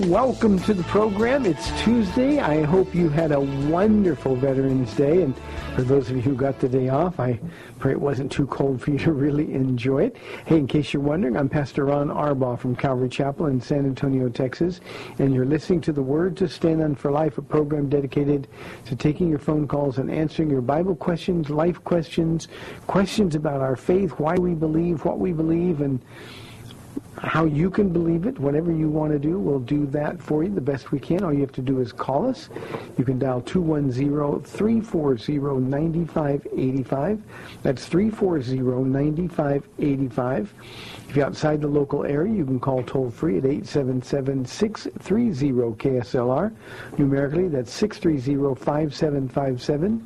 Welcome to the program. It's Tuesday. I hope you had a wonderful Veterans Day. And for those of you who got the day off, I pray it wasn't too cold for you to really enjoy it. Hey, in case you're wondering, I'm Pastor Ron Arbaugh from Calvary Chapel in San Antonio, Texas. And you're listening to the Word to Stand on for Life, a program dedicated to taking your phone calls and answering your Bible questions, life questions, questions about our faith, why we believe, what we believe, and how you can believe it, whatever you want to do, we'll do that for you the best we can. All you have to do is call us. You can dial 210-340-9585. That's 340-9585. If you're outside the local area, you can call toll free at 877-630-KSLR. Numerically, that's 630-5757.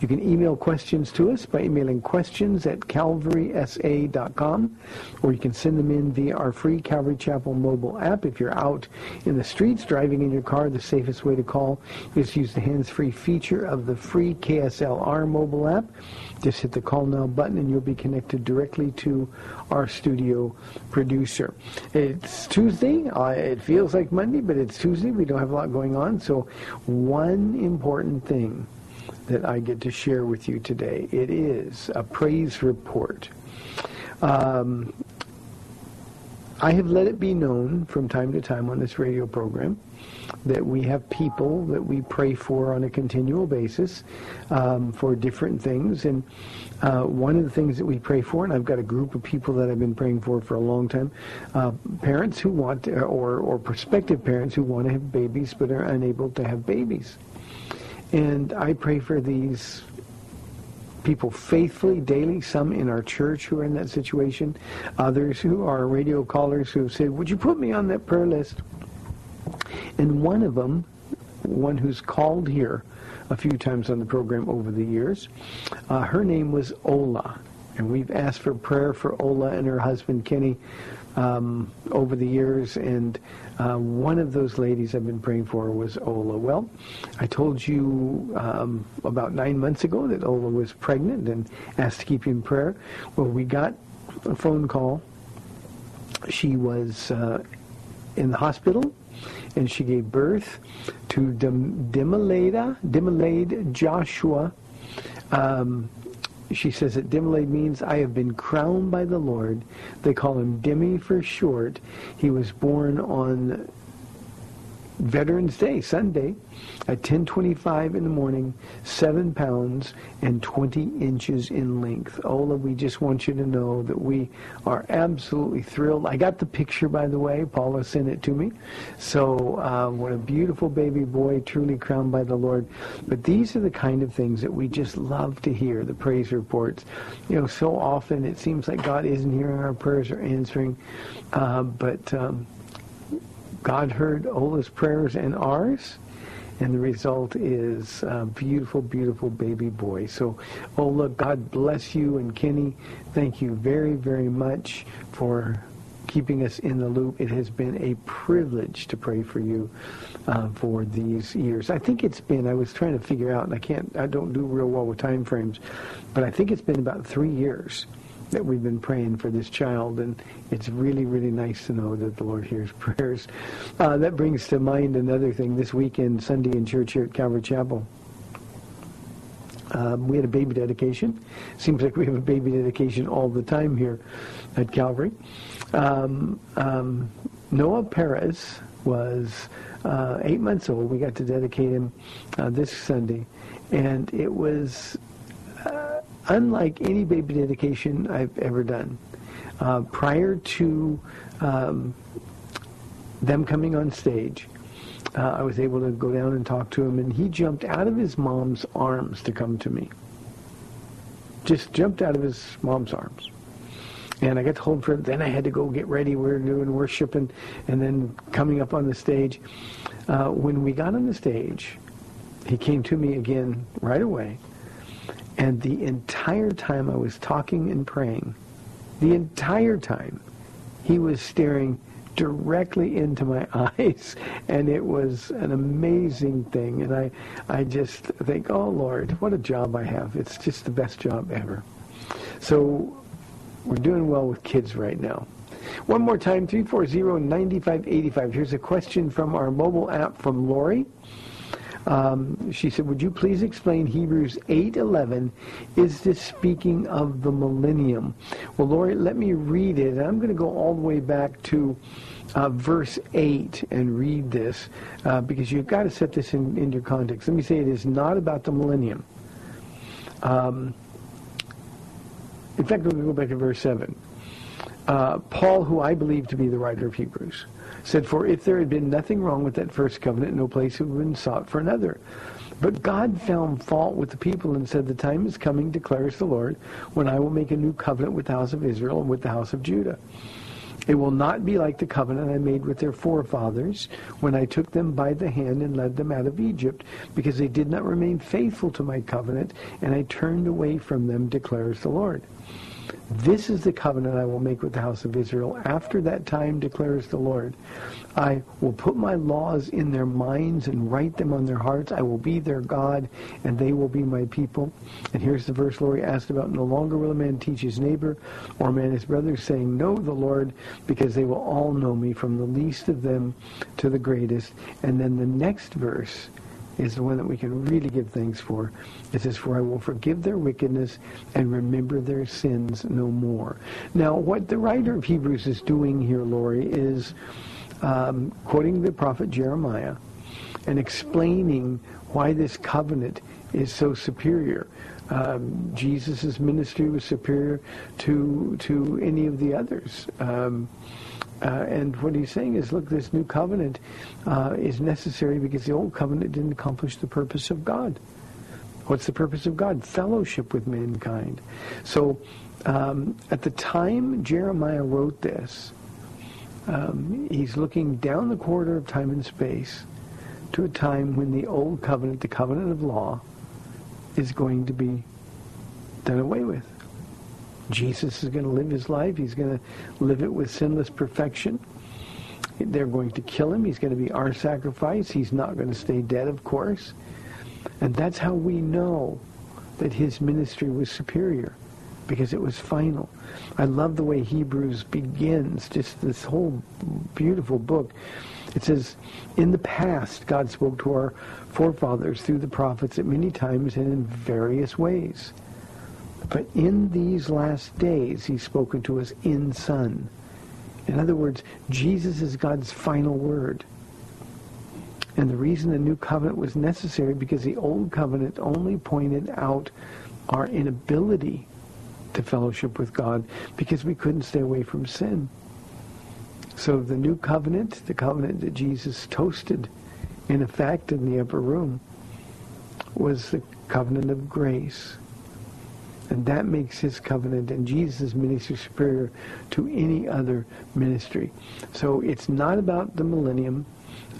You can email questions to us by emailing questions at calvarysa.com, or you can send them in via our free Calvary Chapel mobile app. If you're out in the streets driving in your car, the safest way to call is use the hands-free feature of the free KSLR mobile app. Just hit the call now button and you'll be connected directly to our studio producer. It's Tuesday. Uh, it feels like Monday, but it's Tuesday. We don't have a lot going on. So one important thing that I get to share with you today. It is a praise report. Um, I have let it be known from time to time on this radio program that we have people that we pray for on a continual basis um, for different things. And uh, one of the things that we pray for, and I've got a group of people that I've been praying for for a long time, uh, parents who want, to, or, or prospective parents who want to have babies but are unable to have babies. And I pray for these people faithfully daily, some in our church who are in that situation, others who are radio callers who have said, would you put me on that prayer list? And one of them, one who's called here a few times on the program over the years, uh, her name was Ola. And we've asked for prayer for Ola and her husband Kenny um, over the years, and uh, one of those ladies I've been praying for was Ola. Well, I told you um, about nine months ago that Ola was pregnant and asked to keep you in prayer. Well, we got a phone call. She was uh, in the hospital, and she gave birth to Dim- Demilade Joshua. Um, she says that Demilade means I have been crowned by the Lord. They call him Demi for short. He was born on Veterans Day, Sunday, at 10:25 in the morning, seven pounds and 20 inches in length. Ola, we just want you to know that we are absolutely thrilled. I got the picture, by the way. Paula sent it to me. So, uh, what a beautiful baby boy, truly crowned by the Lord. But these are the kind of things that we just love to hear. The praise reports. You know, so often it seems like God isn't hearing our prayers or answering, uh, but. Um, God heard Ola's prayers and ours, and the result is a beautiful, beautiful baby boy. So, Ola, God bless you, and Kenny, thank you very, very much for keeping us in the loop. It has been a privilege to pray for you uh, for these years. I think it's been, I was trying to figure out, and I can't, I don't do real well with time frames, but I think it's been about three years that we've been praying for this child, and it's really, really nice to know that the Lord hears prayers. Uh, that brings to mind another thing. This weekend, Sunday in church here at Calvary Chapel, um, we had a baby dedication. Seems like we have a baby dedication all the time here at Calvary. Um, um, Noah Perez was uh, eight months old. We got to dedicate him uh, this Sunday, and it was unlike any baby dedication I've ever done. Uh, prior to um, them coming on stage, uh, I was able to go down and talk to him, and he jumped out of his mom's arms to come to me. Just jumped out of his mom's arms. And I got to hold for Then I had to go get ready. We were doing worship and, and then coming up on the stage. Uh, when we got on the stage, he came to me again right away. And the entire time I was talking and praying, the entire time, he was staring directly into my eyes. And it was an amazing thing. And I, I just think oh lord what a job I have. It's just the best job ever. So we're doing well with kids right now. One more time 340-9585 here's a question from our mobile app from Lori um, she said, would you please explain Hebrews 8.11? Is this speaking of the millennium? Well, Lori, let me read it. I'm going to go all the way back to uh, verse 8 and read this uh, because you've got to set this in, your context. Let me say it is not about the millennium. Um, in fact, we'll go back to verse 7. Uh, Paul, who I believe to be the writer of Hebrews, said, For if there had been nothing wrong with that first covenant, no place would have been sought for another. But God found fault with the people and said, The time is coming, declares the Lord, when I will make a new covenant with the house of Israel and with the house of Judah. It will not be like the covenant I made with their forefathers when I took them by the hand and led them out of Egypt, because they did not remain faithful to my covenant, and I turned away from them, declares the Lord. This is the covenant I will make with the house of Israel. After that time, declares the Lord, I will put my laws in their minds and write them on their hearts. I will be their God, and they will be my people. And here's the verse Lori asked about. No longer will a man teach his neighbor or man his brother, saying, Know the Lord, because they will all know me, from the least of them to the greatest. And then the next verse is the one that we can really give thanks for. It says, For I will forgive their wickedness and remember their sins no more. Now, what the writer of Hebrews is doing here, Lori, is um, quoting the prophet Jeremiah and explaining why this covenant is so superior. Um, Jesus' ministry was superior to to any of the others. Um, uh, and what he's saying is, look, this new covenant uh, is necessary because the old covenant didn't accomplish the purpose of God. What's the purpose of God? Fellowship with mankind. So um, at the time Jeremiah wrote this, um, he's looking down the corridor of time and space to a time when the old covenant, the covenant of law, is going to be done away with. Jesus is going to live his life. He's going to live it with sinless perfection. They're going to kill him. He's going to be our sacrifice. He's not going to stay dead, of course. And that's how we know that his ministry was superior, because it was final. I love the way Hebrews begins, just this whole beautiful book. It says, in the past, God spoke to our forefathers through the prophets at many times and in various ways. But in these last days, he's spoken to us in Son. In other words, Jesus is God's final word. And the reason the new covenant was necessary because the old covenant only pointed out our inability to fellowship with God because we couldn't stay away from sin. So the new covenant, the covenant that Jesus toasted in effect in the upper room, was the covenant of grace. And that makes his covenant and Jesus' ministry superior to any other ministry. So it's not about the millennium,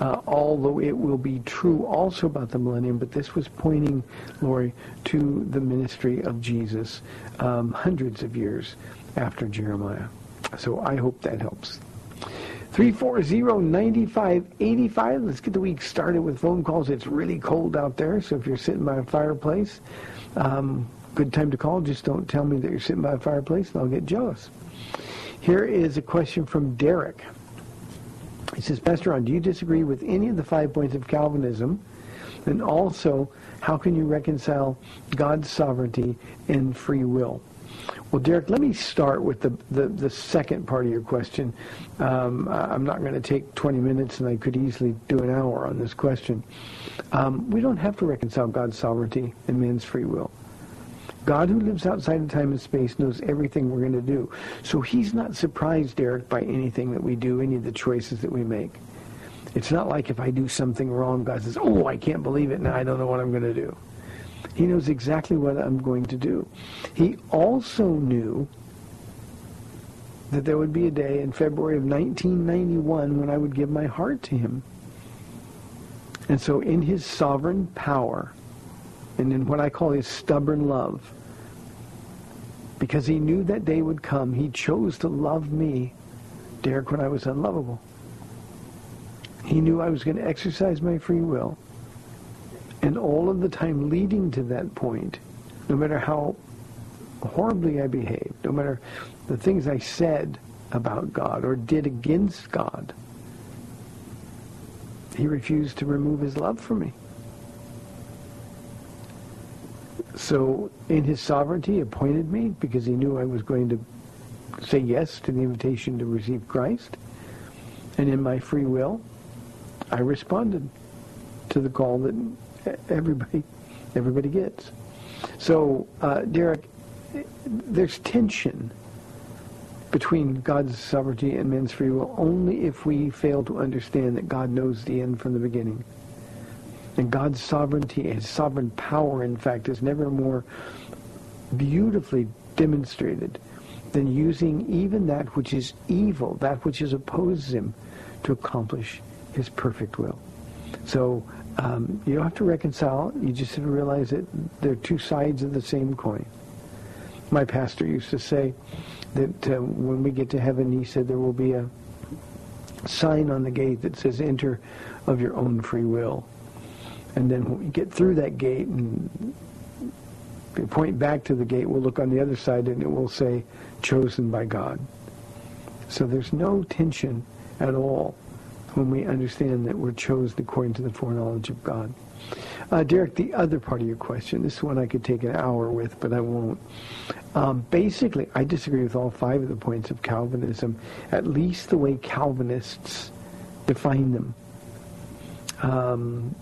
uh, although it will be true also about the millennium, but this was pointing, Lori, to the ministry of Jesus um, hundreds of years after Jeremiah. So I hope that helps. 340-9585. Let's get the week started with phone calls. It's really cold out there, so if you're sitting by a fireplace, um, good time to call. Just don't tell me that you're sitting by a fireplace, and I'll get jealous. Here is a question from Derek. He says, Pastor Ron, do you disagree with any of the five points of Calvinism? And also, how can you reconcile God's sovereignty and free will? Well, Derek, let me start with the, the, the second part of your question. Um, I'm not going to take 20 minutes, and I could easily do an hour on this question. Um, we don't have to reconcile God's sovereignty and man's free will. God who lives outside of time and space knows everything we're going to do. So he's not surprised, Derek, by anything that we do, any of the choices that we make. It's not like if I do something wrong, God says, oh, I can't believe it, now I don't know what I'm going to do. He knows exactly what I'm going to do. He also knew that there would be a day in February of 1991 when I would give my heart to him. And so in his sovereign power and in what I call his stubborn love, because he knew that day would come, he chose to love me, Derek, when I was unlovable. He knew I was going to exercise my free will. And all of the time leading to that point, no matter how horribly I behaved, no matter the things I said about God or did against God, he refused to remove his love from me. So in his sovereignty, he appointed me because he knew I was going to say yes to the invitation to receive Christ. And in my free will, I responded to the call that everybody everybody gets. So, uh, Derek, there's tension between God's sovereignty and man's free will only if we fail to understand that God knows the end from the beginning. And God's sovereignty, his sovereign power, in fact, is never more beautifully demonstrated than using even that which is evil, that which is opposes him, to accomplish his perfect will. So um, you don't have to reconcile. You just have to realize that they're two sides of the same coin. My pastor used to say that uh, when we get to heaven, he said there will be a sign on the gate that says enter of your own free will. And then when we get through that gate and point back to the gate, we'll look on the other side and it will say chosen by God. So there's no tension at all when we understand that we're chosen according to the foreknowledge of God. Uh, Derek, the other part of your question, this is one I could take an hour with, but I won't. Um, basically, I disagree with all five of the points of Calvinism, at least the way Calvinists define them. Um,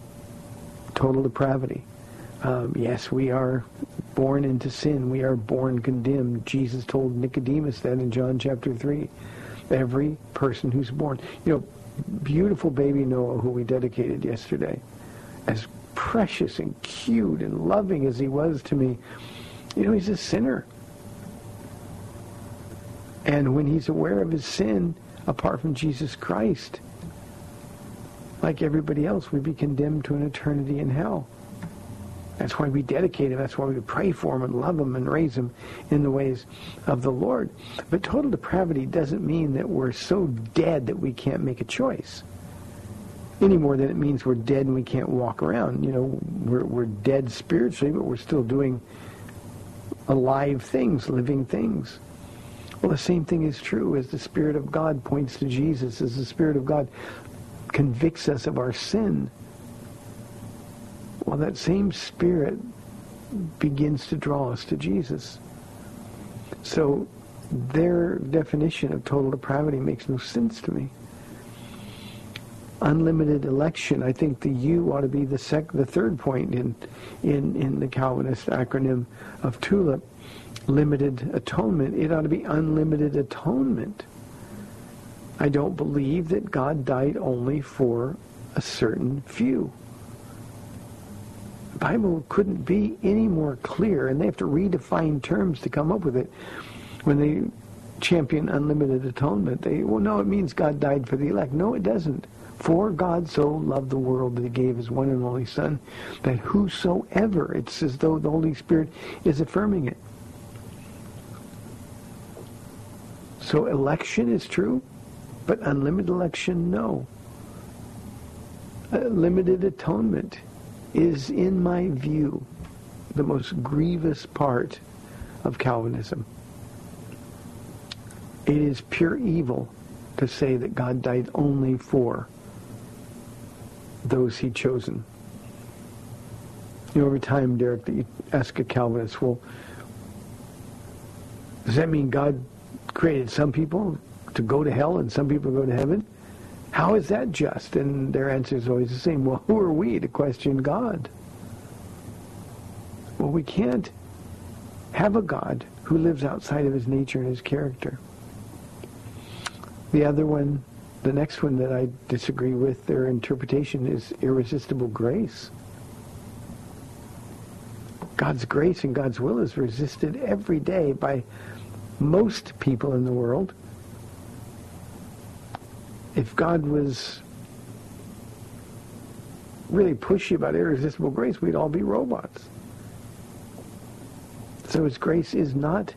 total depravity. Um, yes, we are born into sin. We are born condemned. Jesus told Nicodemus that in John chapter 3. Every person who's born. You know, beautiful baby Noah, who we dedicated yesterday, as precious and cute and loving as he was to me, you know, he's a sinner. And when he's aware of his sin, apart from Jesus Christ, like everybody else, we'd be condemned to an eternity in hell. That's why we dedicate him. That's why we pray for him and love him and raise him in the ways of the Lord. But total depravity doesn't mean that we're so dead that we can't make a choice. Any more than it means we're dead and we can't walk around. You know, we're, we're dead spiritually, but we're still doing alive things, living things. Well, the same thing is true as the Spirit of God points to Jesus, as the Spirit of God convicts us of our sin well, that same spirit begins to draw us to Jesus. So their definition of total depravity makes no sense to me. Unlimited election, I think the U ought to be the sec- the third point in, in, in the Calvinist acronym of TULIP. Limited atonement, it ought to be unlimited atonement. I don't believe that God died only for a certain few. The Bible couldn't be any more clear, and they have to redefine terms to come up with it. When they champion unlimited atonement, they, well, no, it means God died for the elect. No, it doesn't. For God so loved the world that he gave his one and only Son, that whosoever, it's as though the Holy Spirit is affirming it. So election is true, But unlimited election, no. Uh, limited atonement is, in my view, the most grievous part of Calvinism. It is pure evil to say that God died only for those he'd chosen. You know, over time, Derek, that you ask a Calvinist, well, does that mean God created some people to go to hell and some people go to heaven? How is that just? And their answer is always the same. Well, who are we to question God? Well, we can't have a God who lives outside of his nature and his character. The other one, the next one that I disagree with their interpretation is irresistible grace. God's grace and God's will is resisted every day by most people in the world. If God was really pushy about irresistible grace, we'd all be robots. So his grace is not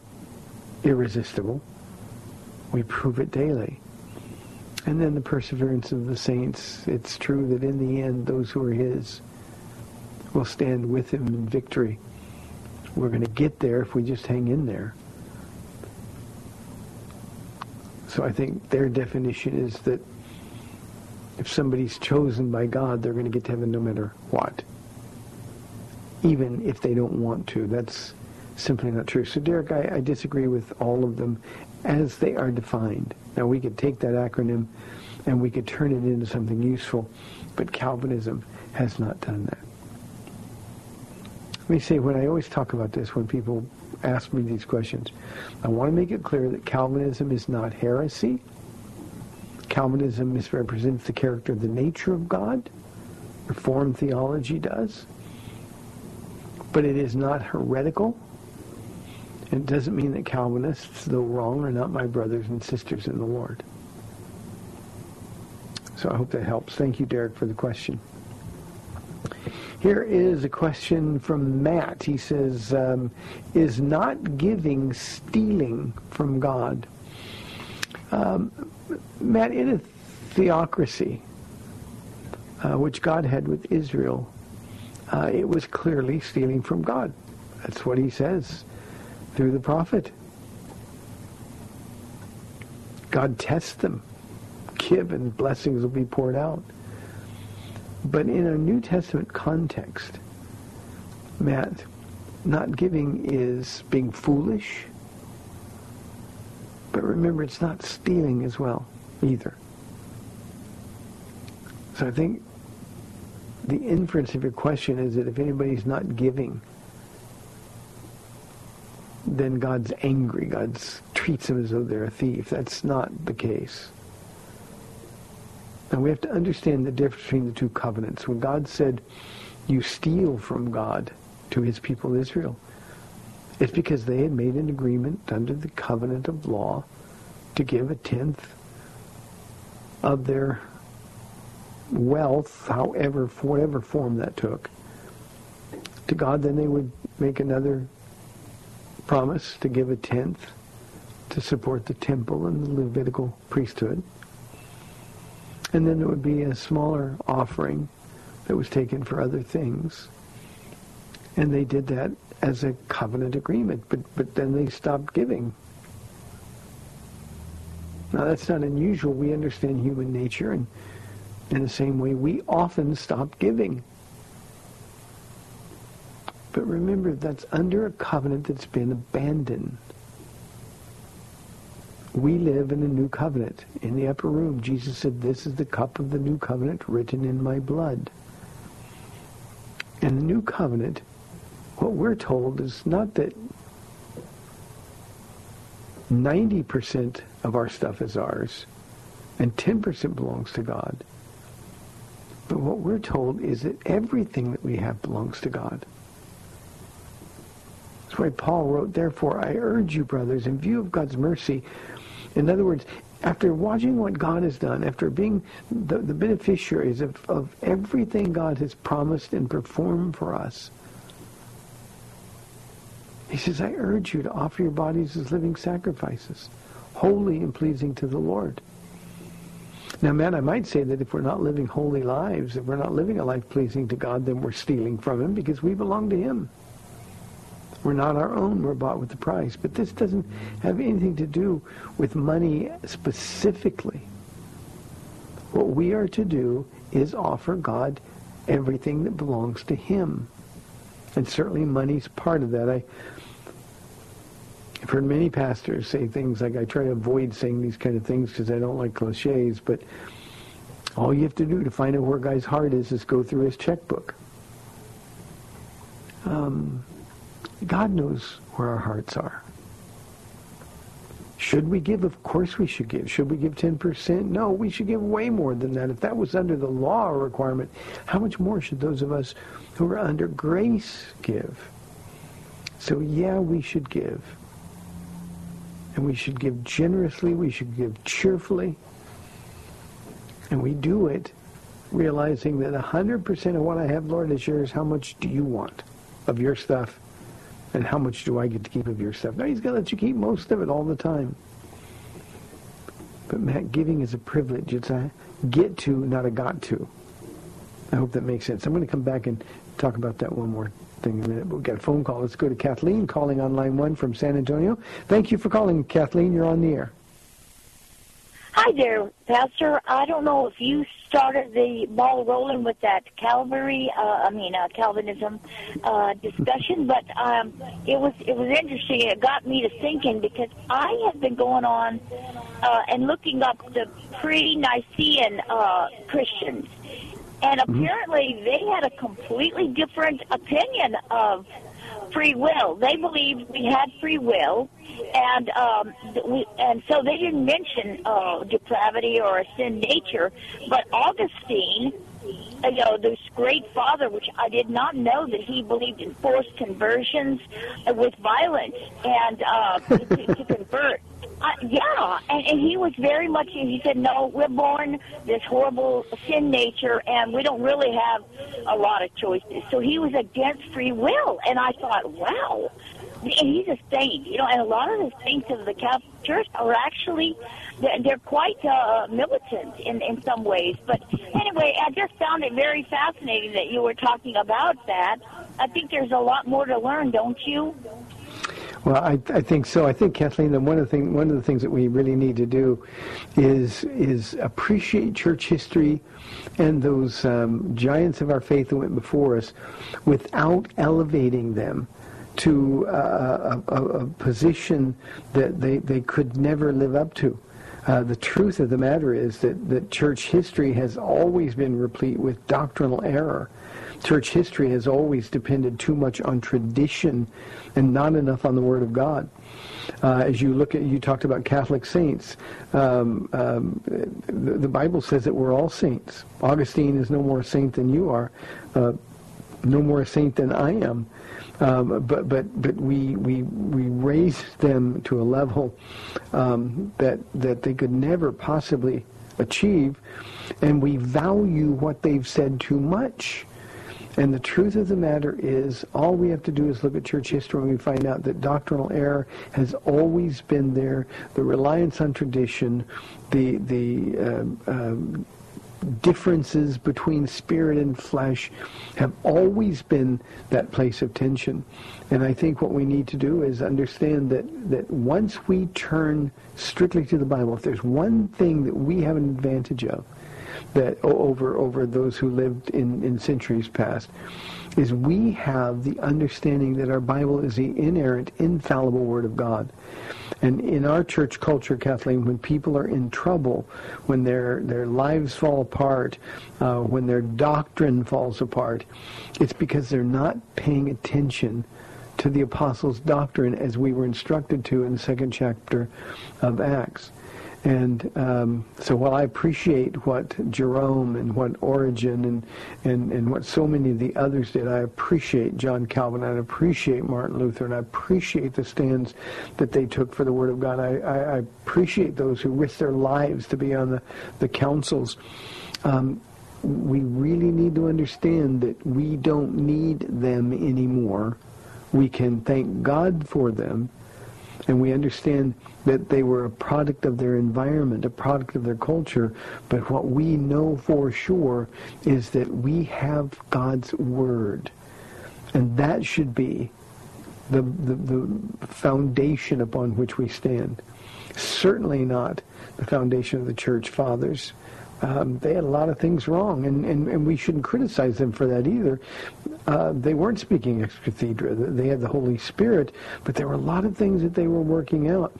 irresistible. We prove it daily. And then the perseverance of the saints. It's true that in the end, those who are his will stand with him in victory. We're going to get there if we just hang in there. So I think their definition is that if somebody's chosen by God, they're going to get to heaven no matter what. Even if they don't want to. That's simply not true. So Derek, I, I disagree with all of them as they are defined. Now we could take that acronym and we could turn it into something useful, but Calvinism has not done that. Let me say, when I always talk about this, when people ask me these questions, I want to make it clear that Calvinism is not heresy. Calvinism misrepresents the character of the nature of God. Reformed theology does. But it is not heretical. It doesn't mean that Calvinists, though wrong, are not my brothers and sisters in the Lord. So I hope that helps. Thank you, Derek, for the question. Here is a question from Matt. He says, um, is not giving stealing from God? Um, Matt, in a theocracy, uh, which God had with Israel, uh, it was clearly stealing from God. That's what he says through the prophet. God tests them. Give and blessings will be poured out. But in a New Testament context, Matt, not giving is being foolish. But remember, it's not stealing as well, either. So I think the inference of your question is that if anybody's not giving, then God's angry. God treats them as though they're a thief. That's not the case. And we have to understand the difference between the two covenants. When God said, you steal from God to his people Israel, it's because they had made an agreement under the covenant of law to give a tenth of their wealth, however, whatever form that took, to God. Then they would make another promise to give a tenth to support the temple and the Levitical priesthood. And then there would be a smaller offering that was taken for other things. And they did that as a covenant agreement, but, but then they stopped giving. Now that's not unusual. We understand human nature, and in the same way, we often stop giving. But remember, that's under a covenant that's been abandoned. We live in a new covenant. In the upper room, Jesus said, this is the cup of the new covenant written in my blood. And the new covenant, what we're told is not that 90% of our stuff is ours and 10% belongs to God. But what we're told is that everything that we have belongs to God. That's why Paul wrote, Therefore I urge you, brothers, in view of God's mercy, in other words, after watching what God has done, after being the, the beneficiaries of, of everything God has promised and performed for us, he says, I urge you to offer your bodies as living sacrifices, holy and pleasing to the Lord. Now, man, I might say that if we're not living holy lives, if we're not living a life pleasing to God, then we're stealing from him because we belong to him. We're not our own. We're bought with the price. But this doesn't have anything to do with money specifically. What we are to do is offer God everything that belongs to him. And certainly money's part of that. I, I've heard many pastors say things like, I try to avoid saying these kind of things because I don't like cliches, but all you have to do to find out where a guy's heart is is go through his checkbook. Um, God knows where our hearts are. Should we give? Of course we should give. Should we give 10%? No, we should give way more than that. If that was under the law requirement, how much more should those of us who are under grace give? So yeah, we should give. And we should give generously. We should give cheerfully. And we do it realizing that 100% of what I have, Lord, is yours. How much do you want of your stuff? And how much do I get to keep of your stuff? Now, he's going to let you keep most of it all the time. But, Matt, giving is a privilege. It's a get to, not a got to. I hope that makes sense. I'm going to come back and talk about that one more thing in a minute. We've got a phone call. Let's go to Kathleen calling on line one from San Antonio. Thank you for calling, Kathleen. You're on the air. Hi there, Pastor. I don't know if you started the ball rolling with that Calvary, uh, I mean uh, Calvinism uh, discussion, but um, it was it was interesting. It got me to thinking because I have been going on uh, and looking up the pre-Nicene uh, Christians, and apparently they had a completely different opinion of free will. They believed we had free will, and um, we, and so they didn't mention uh, depravity or a sin nature. But Augustine, you know, this great father, which I did not know that he believed in forced conversions uh, with violence and uh, to, to convert. Uh, yeah, and, and he was very much. He said, "No, we're born this horrible sin nature, and we don't really have a lot of choices." So he was against free will, and I thought, "Wow." And he's a saint, you know, and a lot of the saints of the Catholic Church are actually they're, they're quite uh, militant in in some ways. But anyway, I just found it very fascinating that you were talking about that. I think there's a lot more to learn, don't you? Well, I, I think so. I think Kathleen, that one of the thing, one of the things that we really need to do is is appreciate church history and those um, giants of our faith that went before us, without elevating them to uh, a, a, a position that they, they could never live up to. Uh, the truth of the matter is that, that church history has always been replete with doctrinal error. Church history has always depended too much on tradition and not enough on the Word of God. Uh, as you look at, you talked about Catholic saints. Um, um, the, the, Bible says that we're all saints. Augustine is no more a saint than you are, uh, no more a saint than I am. Um, but but but we we we raised them to a level um, that that they could never possibly achieve, and we value what they've said too much. And the truth of the matter is, all we have to do is look at church history and we find out that doctrinal error has always been there. The reliance on tradition, the the um, um, differences between spirit and flesh have always been that place of tension. And I think what we need to do is understand that, that once we turn strictly to the Bible, if there's one thing that we have an advantage of, that over over those who lived in, in centuries past, is we have the understanding that our Bible is the inerrant, infallible Word of God. And in our church culture, Kathleen, when people are in trouble, when their, their lives fall apart, uh, when their doctrine falls apart, it's because they're not paying attention to the apostles' doctrine as we were instructed to in the second chapter of Acts. And um, so while I appreciate what Jerome and what Origen and, and, and what so many of the others did, I appreciate John Calvin, I appreciate Martin Luther, and I appreciate the stands that they took for the Word of God. I, I, I appreciate those who risked their lives to be on the, the councils. Um, we really need to understand that we don't need them anymore. We can thank God for them and we understand that they were a product of their environment, a product of their culture. But what we know for sure is that we have God's Word. And that should be the, the, the foundation upon which we stand. Certainly not the foundation of the church fathers. Um, they had a lot of things wrong, and, and, and we shouldn't criticize them for that either. Uh, they weren't speaking ex cathedra. They had the Holy Spirit, but there were a lot of things that they were working out.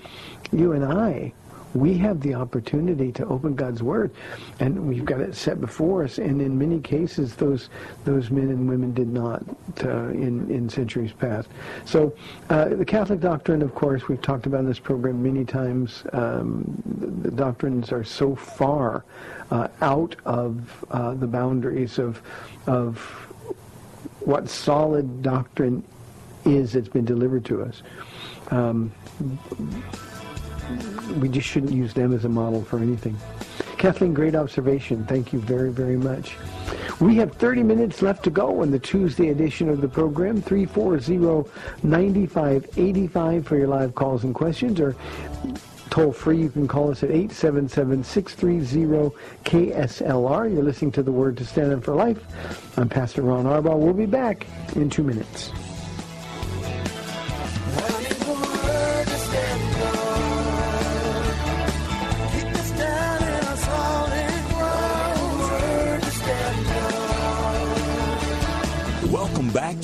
You and I, we have the opportunity to open God's Word, and we've got it set before us. And in many cases, those those men and women did not uh, in in centuries past. So, uh, the Catholic doctrine, of course, we've talked about in this program many times. Um, the, the, doctrines are so far uh, out of uh, the boundaries of of what solid doctrine is that's been delivered to us. Um, we just shouldn't use them as a model for anything. Kathleen, great observation. Thank you very, very much. We have 30 minutes left to go in the Tuesday edition of the program. 340-9585 for your live calls and questions or toll free. You can call us at 877-630-KSLR. You're listening to The Word to Stand Up for Life. I'm Pastor Ron Arbaugh. We'll be back in two minutes.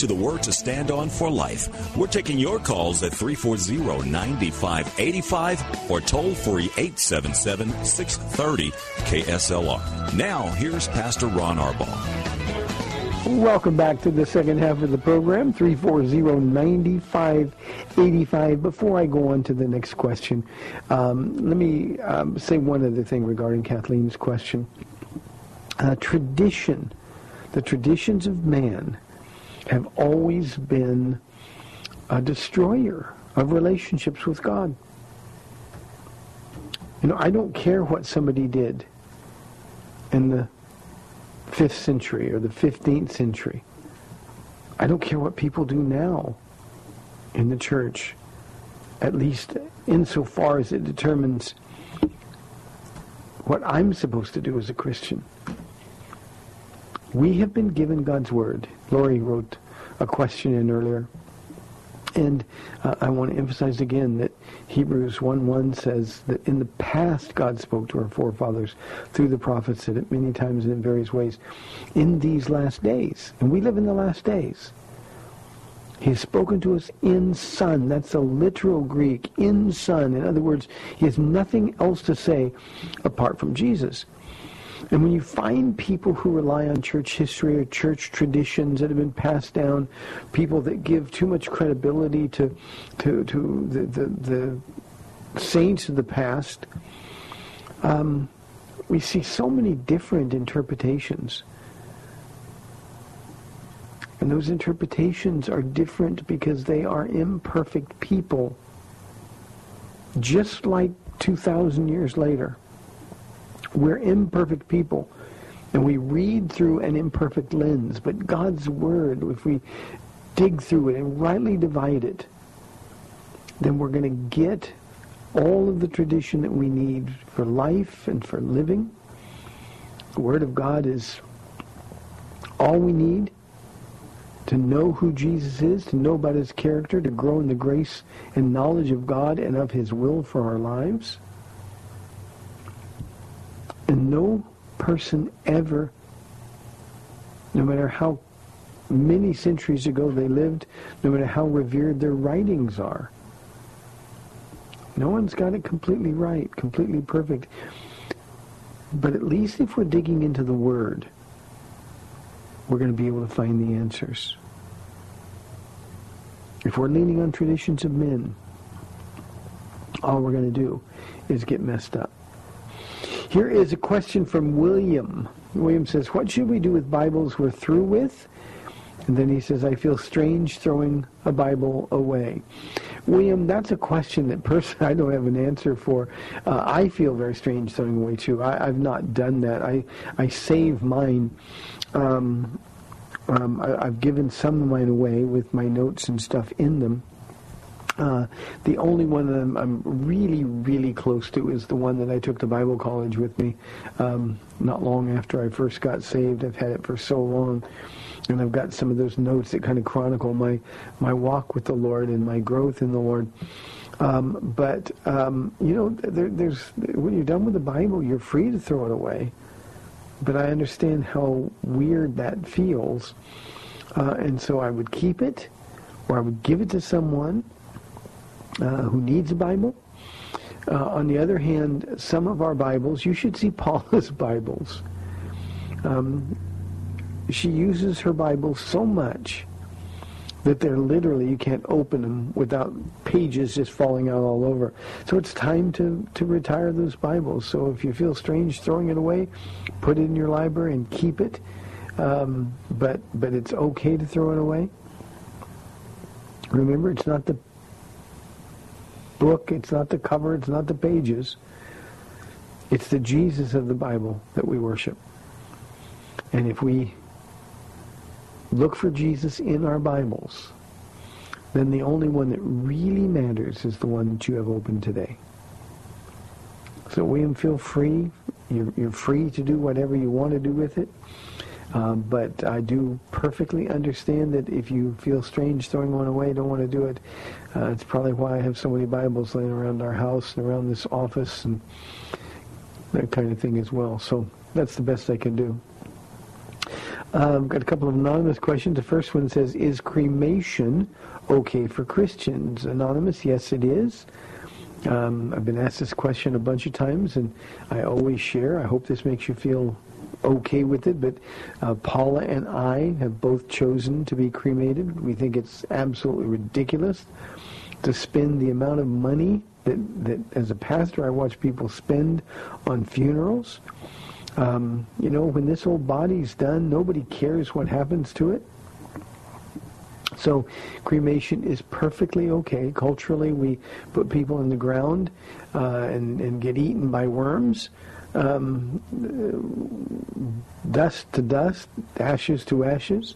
To the Word to Stand On for Life. We're taking your calls at 340-9585 or toll free 877-630 KSLR. Now, here's Pastor Ron Arbaugh. Welcome back to the second half of the program, 340-9585. Before I go on to the next question, um, let me um, say one other thing regarding Kathleen's question. Uh, tradition, the traditions of man have always been a destroyer of relationships with God. You know, I don't care what somebody did in the 5th century or the 15th century. I don't care what people do now in the church, at least insofar as it determines what I'm supposed to do as a Christian. We have been given God's Word. Lori wrote a question in earlier. And uh, I want to emphasize again that Hebrews 1.1 says that in the past God spoke to our forefathers through the prophets at many times and in various ways. In these last days, and we live in the last days, he has spoken to us in Son. That's the literal Greek, in Son. In other words, he has nothing else to say apart from Jesus. And when you find people who rely on church history or church traditions that have been passed down, people that give too much credibility to, to, to the, the, the saints of the past, um, we see so many different interpretations. And those interpretations are different because they are imperfect people, just like 2,000 years later. We're imperfect people, and we read through an imperfect lens. But God's Word, if we dig through it and rightly divide it, then we're going to get all of the tradition that we need for life and for living. The Word of God is all we need to know who Jesus is, to know about his character, to grow in the grace and knowledge of God and of his will for our lives. And no person ever, no matter how many centuries ago they lived, no matter how revered their writings are, no one's got it completely right, completely perfect. But at least if we're digging into the Word, we're going to be able to find the answers. If we're leaning on traditions of men, all we're going to do is get messed up. Here is a question from William. William says, what should we do with Bibles we're through with? And then he says, I feel strange throwing a Bible away. William, that's a question that personally I don't have an answer for. Uh, I feel very strange throwing away too. I, have not done that. I, I save mine. Um, um, I, I've given some of mine away with my notes and stuff in them. Uh, the only one that I'm, I'm, really, really close to is the one that I took to Bible college with me um, not long after I first got saved. I've had it for so long, and I've got some of those notes that kind of chronicle my my walk with the Lord and my growth in the Lord. Um, but um, you know, there, there's when you're done with the Bible, you're free to throw it away. But I understand how weird that feels, uh, and so I would keep it, or I would give it to someone who needs a Bible. Uh, on the other hand, some of our Bibles, you should see Paula's Bibles. Um, she uses her Bible so much that they're literally, you can't open them without pages just falling out all over. So it's time to, to retire those Bibles. So if you feel strange throwing it away, put it in your library and keep it. Um, but, but it's okay to throw it away. Remember, it's not the book, it's not the cover, it's not the pages. It's the Jesus of the Bible that we worship. And if we look for Jesus in our Bibles, then the only one that really matters is the one that you have opened today. So William, feel free. You're, you're free to do whatever you want to do with it. Um, but I do perfectly understand that if you feel strange throwing one away, don't want to do it. Uh, it's probably why I have so many Bibles laying around our house and around this office and that kind of thing as well. So that's the best I can do. Um, got a couple of anonymous questions. The first one says, is cremation okay for Christians? Anonymous, yes it is. Um, I've been asked this question a bunch of times, and I always share. I hope this makes you feel okay with it, but uh, Paula and I have both chosen to be cremated. We think it's absolutely ridiculous to spend the amount of money that, that as a pastor I watch people spend on funerals. Um, you know, when this old body's done, nobody cares what happens to it. So cremation is perfectly okay. Culturally, we put people in the ground uh, and, and get eaten by worms um, dust to dust, ashes to ashes,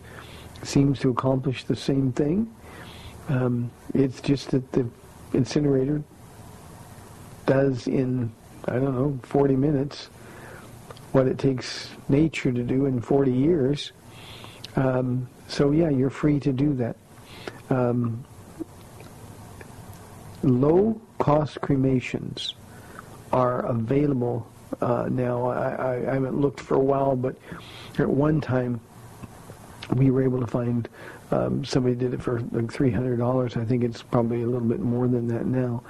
seems to accomplish the same thing. Um, it's just that the incinerator does in, I don't know, 40 minutes what it takes nature to do in 40 years. Um, so yeah, you're free to do that. Um, low cost cremations are available uh, now. I, I, I, haven't looked for a while, but at one time we were able to find um, somebody did it for like three hundred dollars. I think it's probably a little bit more than that now.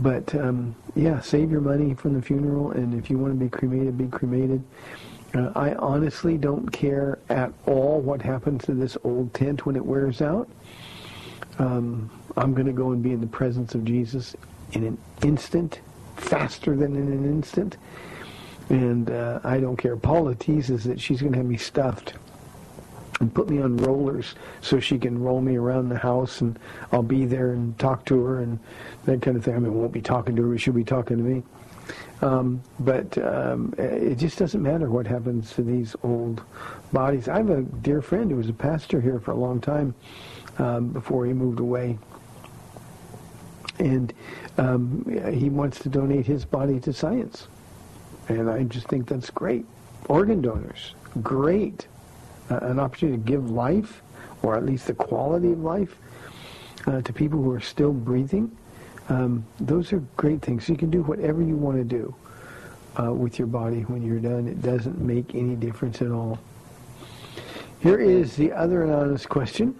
But um, yeah, save your money from the funeral, and if you want to be cremated, be cremated. Uh, I honestly don't care at all what happens to this old tent when it wears out. Um, I'm going to go and be in the presence of Jesus in an instant, faster than in an instant. And uh, I don't care. Paula teases that she's going to have me stuffed and put me on rollers so she can roll me around the house and I'll be there and talk to her and that kind of thing. I mean, won't be talking to her, but she'll be talking to me. Um, but um, it just doesn't matter what happens to these old bodies. I have a dear friend who was a pastor here for a long time um, before he moved away. And um, he wants to donate his body to science. And I just think that's great. Organ donors, great. Uh, an opportunity to give life, or at least the quality of life, uh, to people who are still breathing. Um, those are great things. You can do whatever you want to do uh, with your body when you're done. It doesn't make any difference at all. Here is the other anonymous question.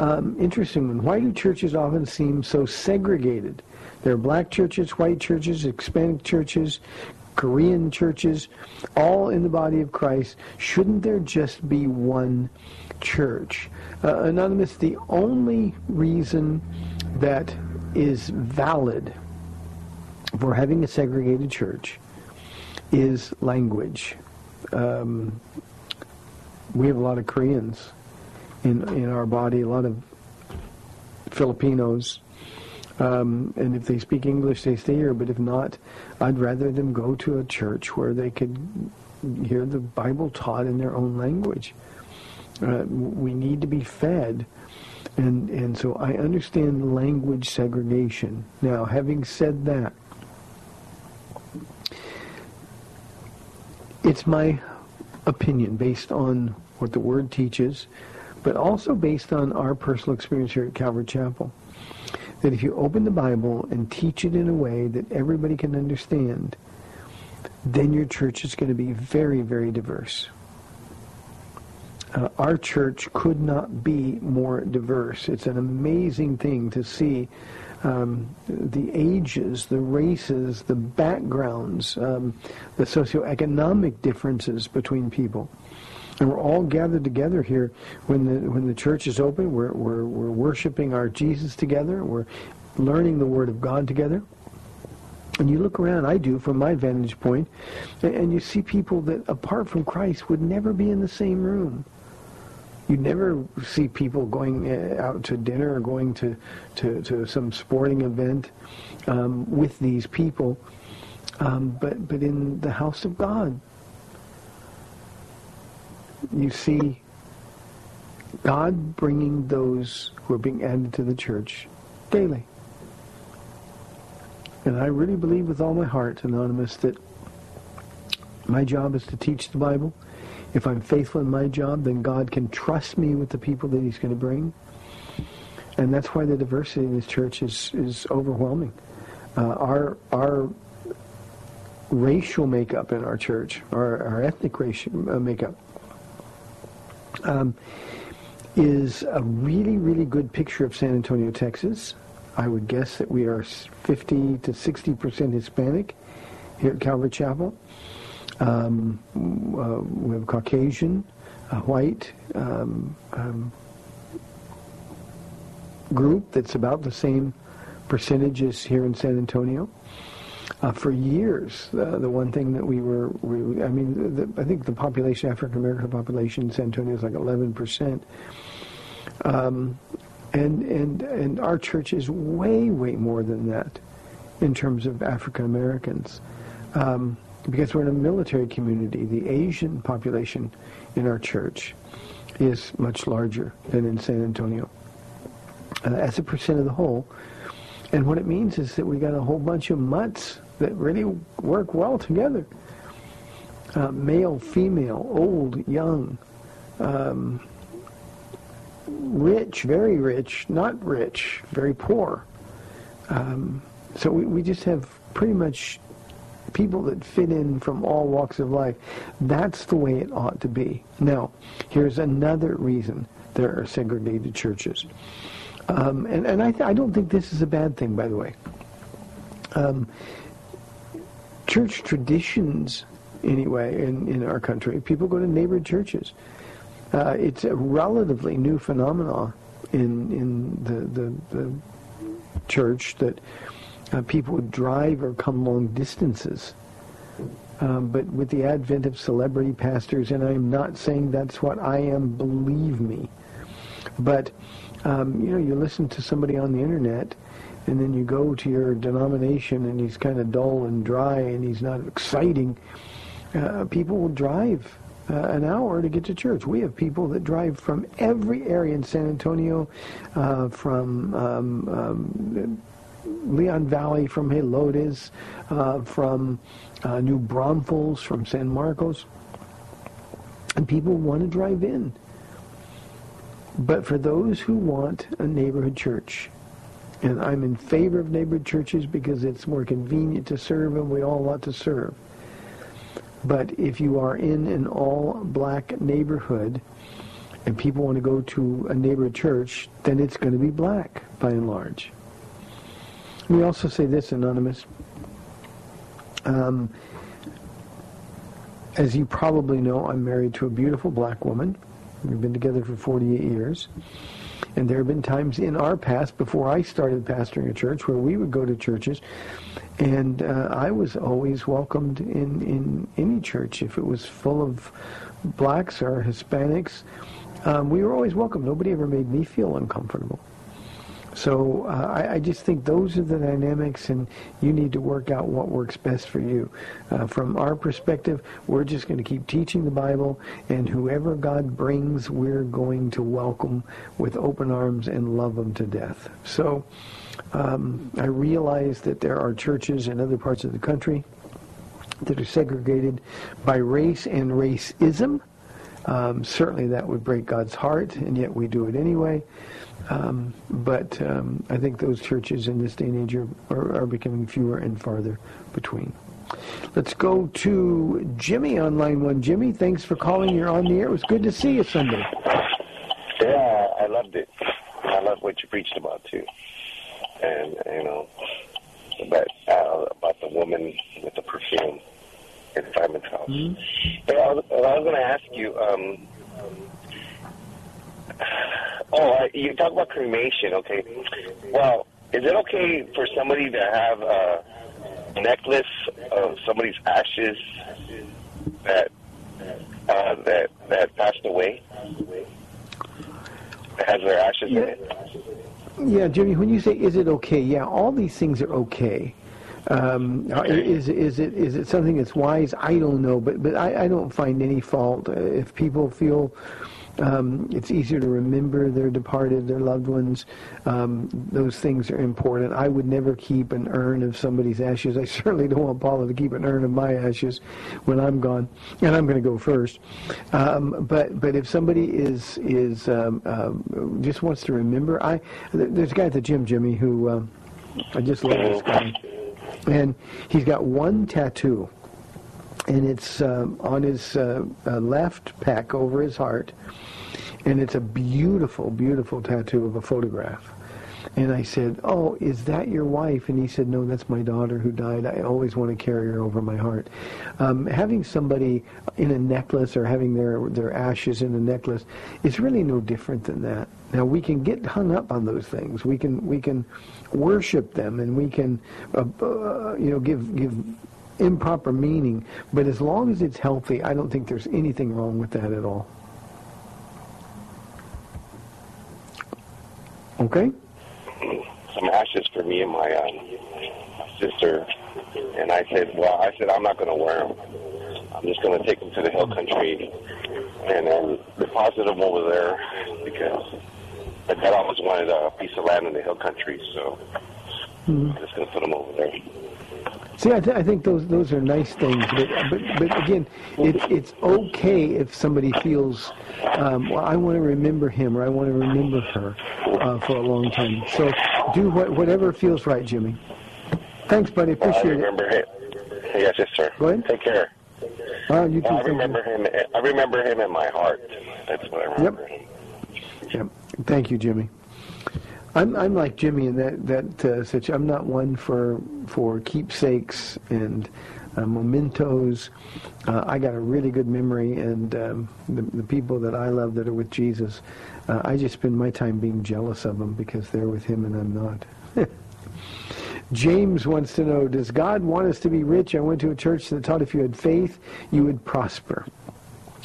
Um, interesting one. Why do churches often seem so segregated? There are black churches, white churches, Hispanic churches, Korean churches, all in the body of Christ. Shouldn't there just be one church? Uh, Anonymous, the only reason that is valid for having a segregated church is language. Um, we have a lot of Koreans in in our body, a lot of Filipinos, um, and if they speak English, they stay here. But if not, I'd rather them go to a church where they could hear the Bible taught in their own language. Uh, we need to be fed And, and so I understand language segregation. Now, having said that, it's my opinion based on what the Word teaches, but also based on our personal experience here at Calvary Chapel, that if you open the Bible and teach it in a way that everybody can understand, then your church is going to be very, very diverse. Uh, our church could not be more diverse. It's an amazing thing to see um, the ages, the races, the backgrounds, um, the socioeconomic differences between people. And we're all gathered together here when the when the church is open. We're we're we're worshiping our Jesus together. We're learning the Word of God together. And you look around, I do from my vantage point, and, you see people that apart from Christ would never be in the same room. You never see people going uh, out to dinner or going to, to, to some sporting event um, with these people, um, but, but in the house of God, you see God bringing those who are being added to the church daily. And I really believe with all my heart, Anonymous, that my job is to teach the Bible. If I'm faithful in my job, then God can trust me with the people that he's going to bring. And that's why the diversity in this church is, is overwhelming. Uh, our, our racial makeup in our church, our, our ethnic racial uh, makeup, um, is a really, really good picture of San Antonio, Texas. I would guess that we are 50 to 60 percent Hispanic here at Calvary Chapel. Um, uh, we have Caucasian, uh, white um, um, group that's about the same percentage as here in San Antonio. Uh, for years, uh, the one thing that we were, we, I mean, the, I think the population, African American population in San Antonio is like 11 percent. Um, and, and, and our church is way, way more than that in terms of African Americans. Um, because we're in a military community, the Asian population in our church is much larger than in San Antonio uh, as a percent of the whole. And what it means is that we got a whole bunch of mutts that really work well together. Uh, male, female, old, young, um, rich, very rich, not rich, very poor. Um, so we, we just have pretty much people that fit in from all walks of life. That's the way it ought to be. Now, here's another reason there are segregated churches. Um, and and I, th- I don't think this is a bad thing, by the way. Um, church traditions, anyway, in, in our country, people go to neighborhood churches. Uh, it's a relatively new phenomenon in in the the, the church that uh, people would drive or come long distances. Um, but with the advent of celebrity pastors, and I'm not saying that's what I am, believe me, but um, you know, you listen to somebody on the internet, and then you go to your denomination, and he's kind of dull and dry, and he's not exciting. Uh, people will drive uh, an hour to get to church. We have people that drive from every area in San Antonio, uh, from um, um, Leon Valley, from Helotes, uh, from uh, New Braunfels, from San Marcos, and people want to drive in. But for those who want a neighborhood church, and I'm in favor of neighborhood churches because it's more convenient to serve and we all want to serve. But if you are in an all-black neighborhood and people want to go to a neighborhood church, then it's going to be black by and large. We also say this, Anonymous. Um, as you probably know, I'm married to a beautiful black woman. We've been together for 48 years. And there have been times in our past, before I started pastoring a church, where we would go to churches, and uh, I was always welcomed in, in any church. If it was full of blacks or Hispanics, um, we were always welcome. Nobody ever made me feel uncomfortable. So uh, I, I just think those are the dynamics, and you need to work out what works best for you. Uh, from our perspective, we're just going to keep teaching the Bible, and whoever God brings, we're going to welcome with open arms and love them to death. So um, I realize that there are churches in other parts of the country that are segregated by race and racism. Um, certainly that would break God's heart, and yet we do it anyway. Um, but um, I think those churches in this day and age are, are, are becoming fewer and farther between. Let's go to Jimmy on line one. Jimmy, thanks for calling. You're on the air. It was good to see you Sunday. Yeah, I loved it. I loved what you preached about too, and you know about uh, about the woman with the perfume in Simon's house. But I was, I was going to ask you. Um, oh, I, you talk about cremation. Okay. Well, is it okay for somebody to have a necklace of somebody's ashes that uh, that that passed away? That has their ashes in it. Yeah, Jimmy, when you say is it okay, yeah, all these things are okay. Um, is is it is it something that's wise? I don't know, but but I, I don't find any fault Uh, if people feel um, it's easier to remember their departed, their loved ones. Um, those things are important. I would never keep an urn of somebody's ashes. I certainly don't want Paula to keep an urn of my ashes when I'm gone, and I'm going to go first. Um, but but if somebody is is um, um, just wants to remember, I there's a guy at the gym, Jimmy, who um, I just love this guy, and he's got one tattoo and it's um, on his uh, uh, left pec over his heart, and it's a beautiful, beautiful tattoo of a photograph. And I said, "Oh, is that your wife?" And he said, "No, that's my daughter who died. I always want to carry her over my heart." Um, having somebody in a necklace or having their their ashes in a necklace is really no different than that. Now we can get hung up on those things. We can we can worship them, and we can uh, uh, you know give give improper meaning. But as long as it's healthy, I don't think there's anything wrong with that at all. Okay? Some ashes for me and my, um, sister. And I said, well, I said, I'm not going to wear them. I'm just going to take them to the hill country and then deposit them over there because my dad always wanted a piece of land in the hill country. So I'm just going to put them over there. See, I, th- I think those those are nice things, but but, but again, it, it's okay if somebody feels, um, well, I want to remember him or I want to remember her uh, for a long time. So do what, whatever feels right, Jimmy. Thanks, buddy. I Appreciate it. remember him. Yes, yes, sir. Go ahead. Take care. Uh, you too, I remember him. I remember him in my heart. That's what I remember him. Yep. Thank you, Jimmy. I'm I'm like Jimmy in that that uh, such. I'm not one for for keepsakes and uh, mementos. Uh, I got a really good memory, and um, the, the people that I love that are with Jesus, uh, I just spend my time being jealous of them because they're with Him and I'm not. James wants to know, does God want us to be rich? I went to a church that taught if you had faith, you would prosper.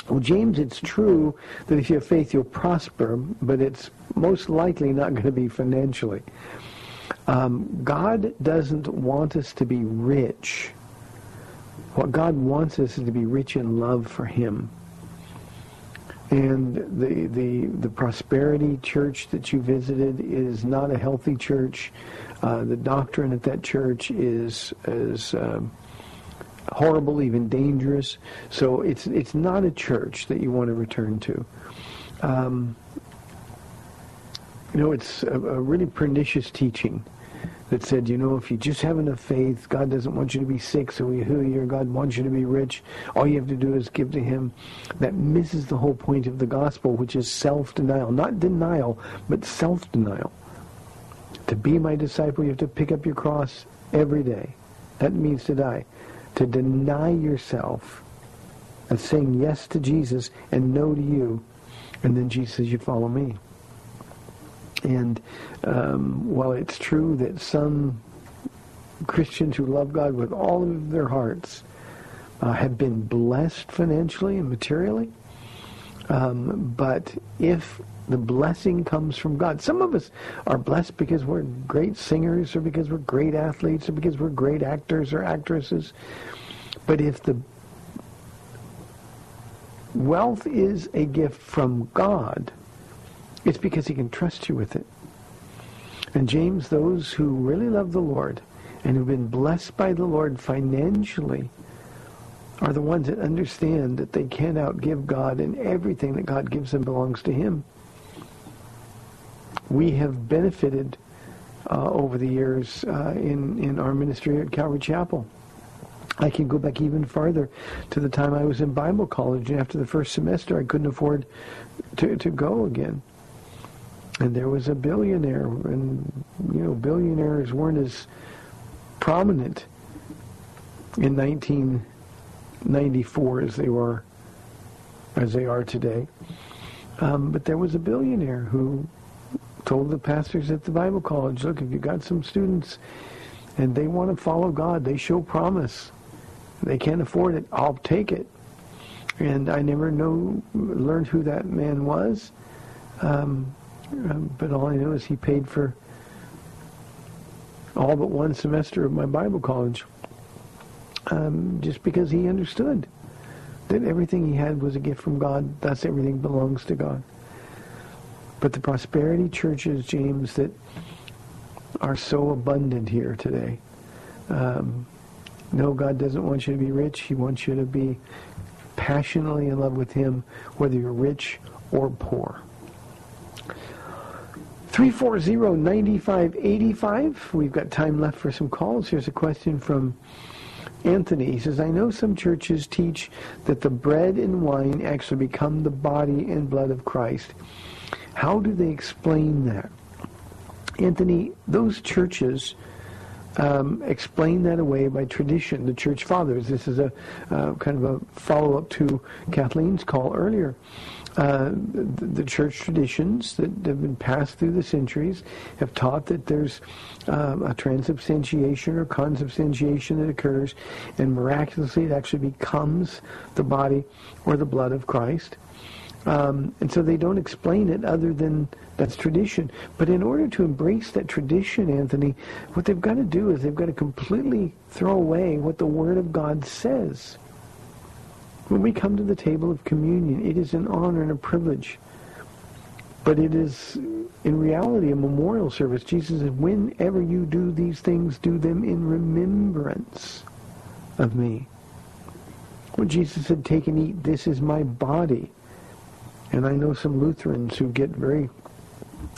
Well, James, it's true that if you have faith, you'll prosper, but it's most likely not going to be financially. Um, God doesn't want us to be rich. What God wants us is to be rich in love for Him. And the, the, the prosperity church that you visited is not a healthy church. Uh, the doctrine at that church is, is um, horrible, even dangerous. So it's it's not a church that you want to return to. Um, you know, it's a, a really pernicious teaching that said, you know, if you just have enough faith, God doesn't want you to be sick, so we heal you. God wants you to be rich. All you have to do is give to Him. That misses the whole point of the gospel, which is self-denial, not denial, but self-denial. To be my disciple, you have to pick up your cross every day. That means to die to deny yourself and saying yes to Jesus and no to you. And then Jesus says, you follow me. And um, while it's true that some Christians who love God with all of their hearts uh, have been blessed financially and materially, Um, but if the blessing comes from God, some of us are blessed because we're great singers or because we're great athletes or because we're great actors or actresses. But if the wealth is a gift from God, it's because he can trust you with it. And James, those who really love the Lord and who've been blessed by the Lord financially are the ones that understand that they can't outgive God and everything that God gives them belongs to him. We have benefited uh, over the years uh, in, in our ministry at Calvary Chapel. I can go back even farther to the time I was in Bible college, and after the first semester, I couldn't afford to, to go again. And there was a billionaire, and you know, billionaires weren't as prominent in 1994 as they were as they are today. Um, but there was a billionaire who told the pastors at the Bible college, look, if you got some students and they want to follow God, they show promise. They can't afford it. I'll take it. And I never know learned who that man was. Um, um, but all I know is he paid for all but one semester of my Bible college um, just because he understood that everything he had was a gift from God, thus everything belongs to God. But the prosperity churches, James, that are so abundant here today, um, no, God doesn't want you to be rich. He wants you to be passionately in love with him, whether you're rich or poor. 340-9585. We've got time left for some calls. Here's a question from Anthony. He says, I know some churches teach that the bread and wine actually become the body and blood of Christ. How do they explain that? Anthony, those churches um, explain that away by tradition, the church fathers. This is a uh, kind of a follow-up to Kathleen's call earlier. Uh, the, the, church traditions that have been passed through the centuries have taught that there's uh, a transubstantiation or consubstantiation that occurs, and miraculously it actually becomes the body or the blood of Christ. Um, and so they don't explain it other than that's tradition. But in order to embrace that tradition, Anthony, what they've got to do is they've got to completely throw away what the Word of God says. When we come to the table of communion, it is an honor and a privilege. But it is, in reality, a memorial service. Jesus said, whenever you do these things, do them in remembrance of me. When Jesus said, take and eat, this is my body. And I know some Lutherans who get very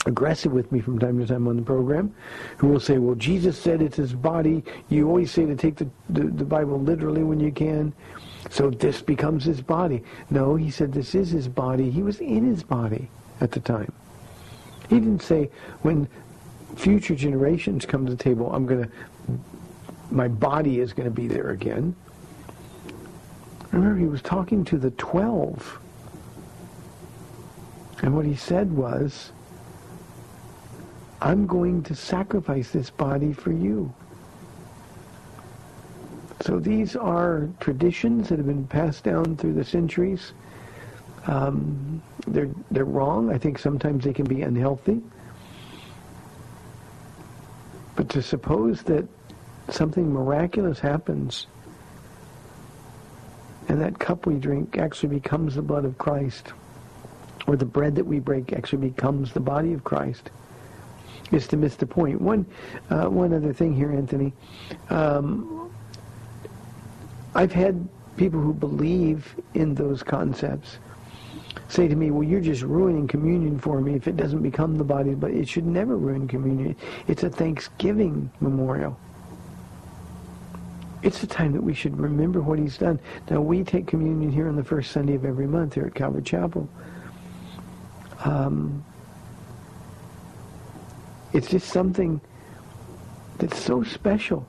aggressive with me from time to time on the program who will say, well, Jesus said it's his body. You always say to take the, the, the Bible literally when you can. So this becomes his body. No, he said this is his body. He was in his body at the time. He didn't say when future generations come to the table, I'm going to, my body is going to be there again. Remember, he was talking to the 12. And what he said was, I'm going to sacrifice this body for you. So these are traditions that have been passed down through the centuries. Um, they're they're wrong. I think sometimes they can be unhealthy. But to suppose that something miraculous happens and that cup we drink actually becomes the blood of Christ, or the bread that we break actually becomes the body of Christ, is to miss the point. One, uh, one other thing here, Anthony. Um, I've had people who believe in those concepts say to me, well, you're just ruining communion for me if it doesn't become the body, but it should never ruin communion. It's a Thanksgiving memorial. It's the time that we should remember what he's done. Now, we take communion here on the first Sunday of every month here at Calvary Chapel. Um, it's just something that's so special.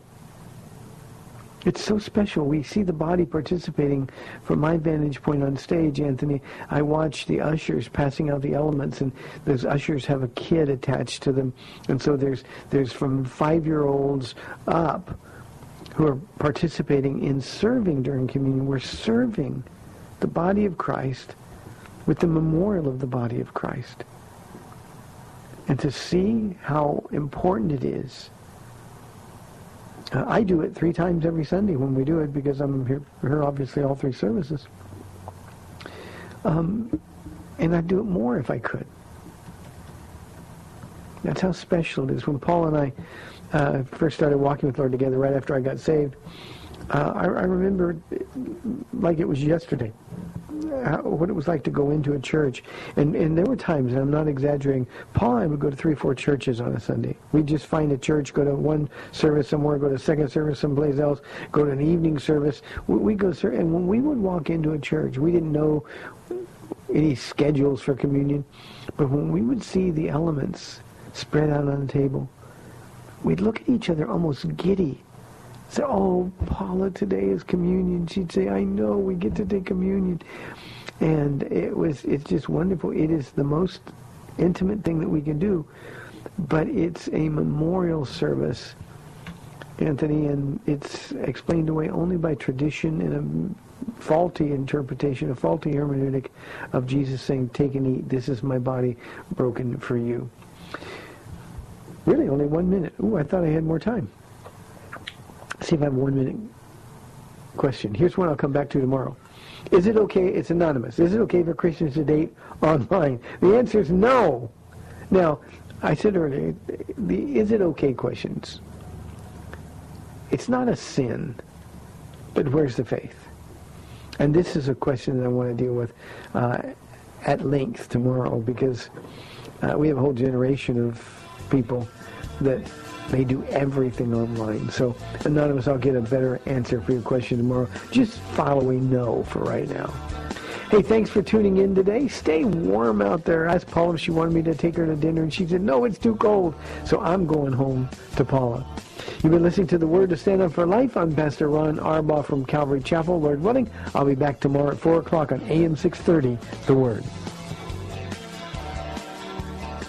It's so special. We see the body participating from my vantage point on stage, Anthony. I watch the ushers passing out the elements, and those ushers have a kid attached to them. And so there's, there's from five-year-olds up who are participating in serving during communion. We're serving the body of Christ with the memorial of the body of Christ. And to see how important it is. Uh, I do it three times every Sunday when we do it because I'm here, here obviously all three services. Um, and I'd do it more if I could. That's how special it is. When Paul and I uh, first started walking with Lord together right after I got saved, uh, I, I remember like it was yesterday how, what it was like to go into a church. And, and there were times, and I'm not exaggerating, Paul and I would go to three or four churches on a Sunday. We'd just find a church, go to one service somewhere, go to a second service someplace else, go to an evening service. We, we go, and when we would walk into a church, we didn't know any schedules for communion, but when we would see the elements spread out on the table, we'd look at each other almost giddy say, oh, Paula, today is communion. She'd say, I know, we get to take communion. And it was, it's just wonderful. It is the most intimate thing that we can do, but it's a memorial service, Anthony, and it's explained away only by tradition and a faulty interpretation, a faulty hermeneutic of Jesus saying, take and eat, this is my body broken for you. Really, only one minute. Ooh, I thought I had more time see if I have one minute question. Here's one I'll come back to tomorrow. Is it okay? It's anonymous. Is it okay for Christians to date online? The answer is no. Now, I said earlier, the is it okay questions. It's not a sin, but where's the faith? And this is a question that I want to deal with uh, at length tomorrow because uh, we have a whole generation of people that they do everything online. So, Anonymous, I'll get a better answer for your question tomorrow. Just following no for right now. Hey, thanks for tuning in today. Stay warm out there. I asked Paula if she wanted me to take her to dinner, and she said, no, it's too cold. So I'm going home to Paula. You've been listening to The Word to Stand Up for Life. I'm Pastor Ron Arbaugh from Calvary Chapel. Lord willing, I'll be back tomorrow at 4 o'clock on AM 630, The Word.